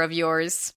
of yours.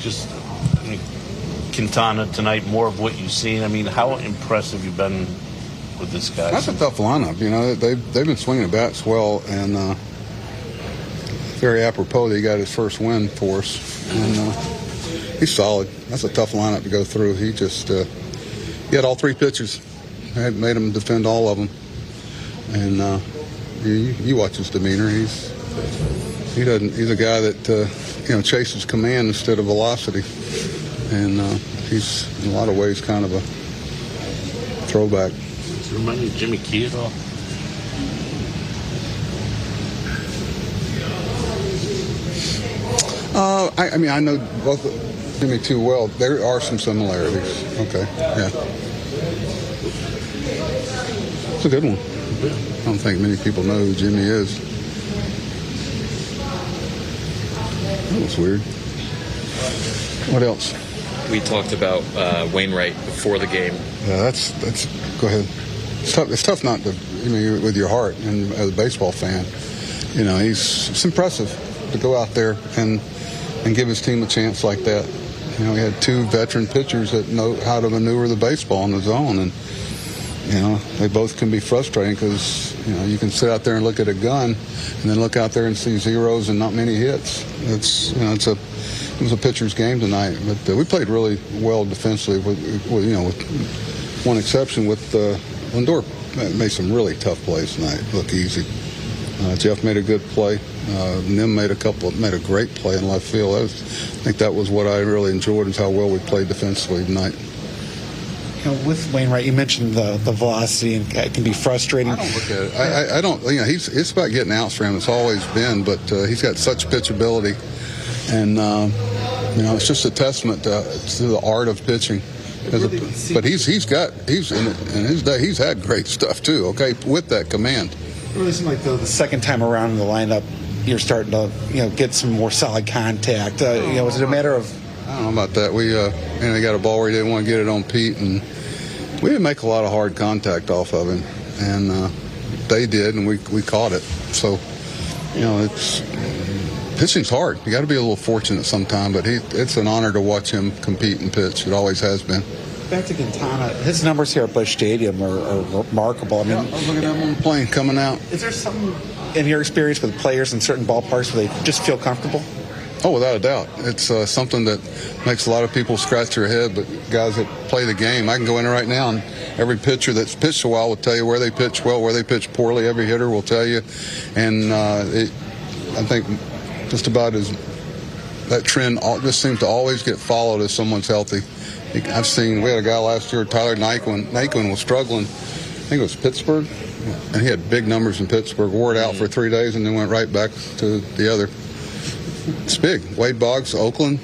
Just I mean, Quintana tonight, more of what you've seen. I mean, how impressive you been with this guy? That's a tough lineup. You know, they've, they've been swinging the bats well, and uh, very apropos that he got his first win for us. And uh, he's solid. That's a tough lineup to go through. He just uh, he had all three pitches. Had made him defend all of them. And uh, you, you watch his demeanor. He's he doesn't. He's a guy that uh, you know chases command instead of velocity, and uh, he's in a lot of ways kind of a throwback. Does it remind you of Jimmy Key at all? Uh, I, I mean, I know both of Jimmy too well. There are some similarities. Okay, yeah. It's a good one. I don't think many people know who Jimmy is. That was weird. What else? We talked about uh, Wainwright before the game. Yeah, that's that's. Go ahead. It's tough. It's tough not to. I mean, with your heart and as a baseball fan, you know, he's it's impressive to go out there and and give his team a chance like that. You know, he had two veteran pitchers that know how to maneuver the baseball in the zone, and you know, they both can be frustrating because you know you can sit out there and look at a gun, and then look out there and see zeros and not many hits. It's you know, it's a it was a pitcher's game tonight, but uh, we played really well defensively. With, with you know, with one exception, with uh, Lindor made some really tough plays tonight. Look easy. Uh, Jeff made a good play. Uh, Nim made a couple, made a great play in left field. That was, I think that was what I really enjoyed is how well we played defensively tonight. Know, with Wainwright, you mentioned the, the velocity and it can be frustrating. I don't look at it. I, I, don't. You know, he's it's about getting outs for him. It's always been, but uh, he's got such pitchability, and uh, you know, it's just a testament to, to the art of pitching. A, but he's he's got he's in, in his day he's had great stuff too. Okay, with that command. It really seemed like the, the second time around in the lineup, you're starting to you know get some more solid contact. Uh, you know, is it a matter of I don't know about that. We uh, and they got a ball where he didn't want to get it on Pete, and we didn't make a lot of hard contact off of him, and uh, they did, and we we caught it. So, you know, it's pitching's hard. You got to be a little fortunate sometime, but he it's an honor to watch him compete and pitch. It always has been. back to Quintana? His numbers here at Busch Stadium are, are remarkable. I mean, Yeah, look at him on the plane coming out. is there something in your experience with players in certain ballparks where they just feel comfortable? Oh, without a doubt. It's uh, something that makes a lot of people scratch their head, but guys that play the game, I can go in right now and every pitcher that's pitched a while will tell you where they pitch well, where they pitch poorly. Every hitter will tell you. And uh, it, I think just about as that trend just seems to always get followed if someone's healthy. I've seen, we had a guy last year, Tyler Naquin. Naquin was struggling. I think it was Pittsburgh. And he had big numbers in Pittsburgh. Wore it out for three days and then went right back to the other. It's big. Wade Boggs, Oakland,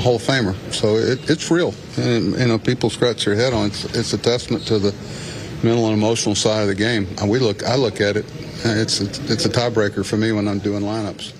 Hall of Famer. So it, it's real. And, you know, people scratch their head on it. It's, a testament to the mental and emotional side of the game. And we look, I look at it. It's, it's, it's a tiebreaker for me when I'm doing lineups.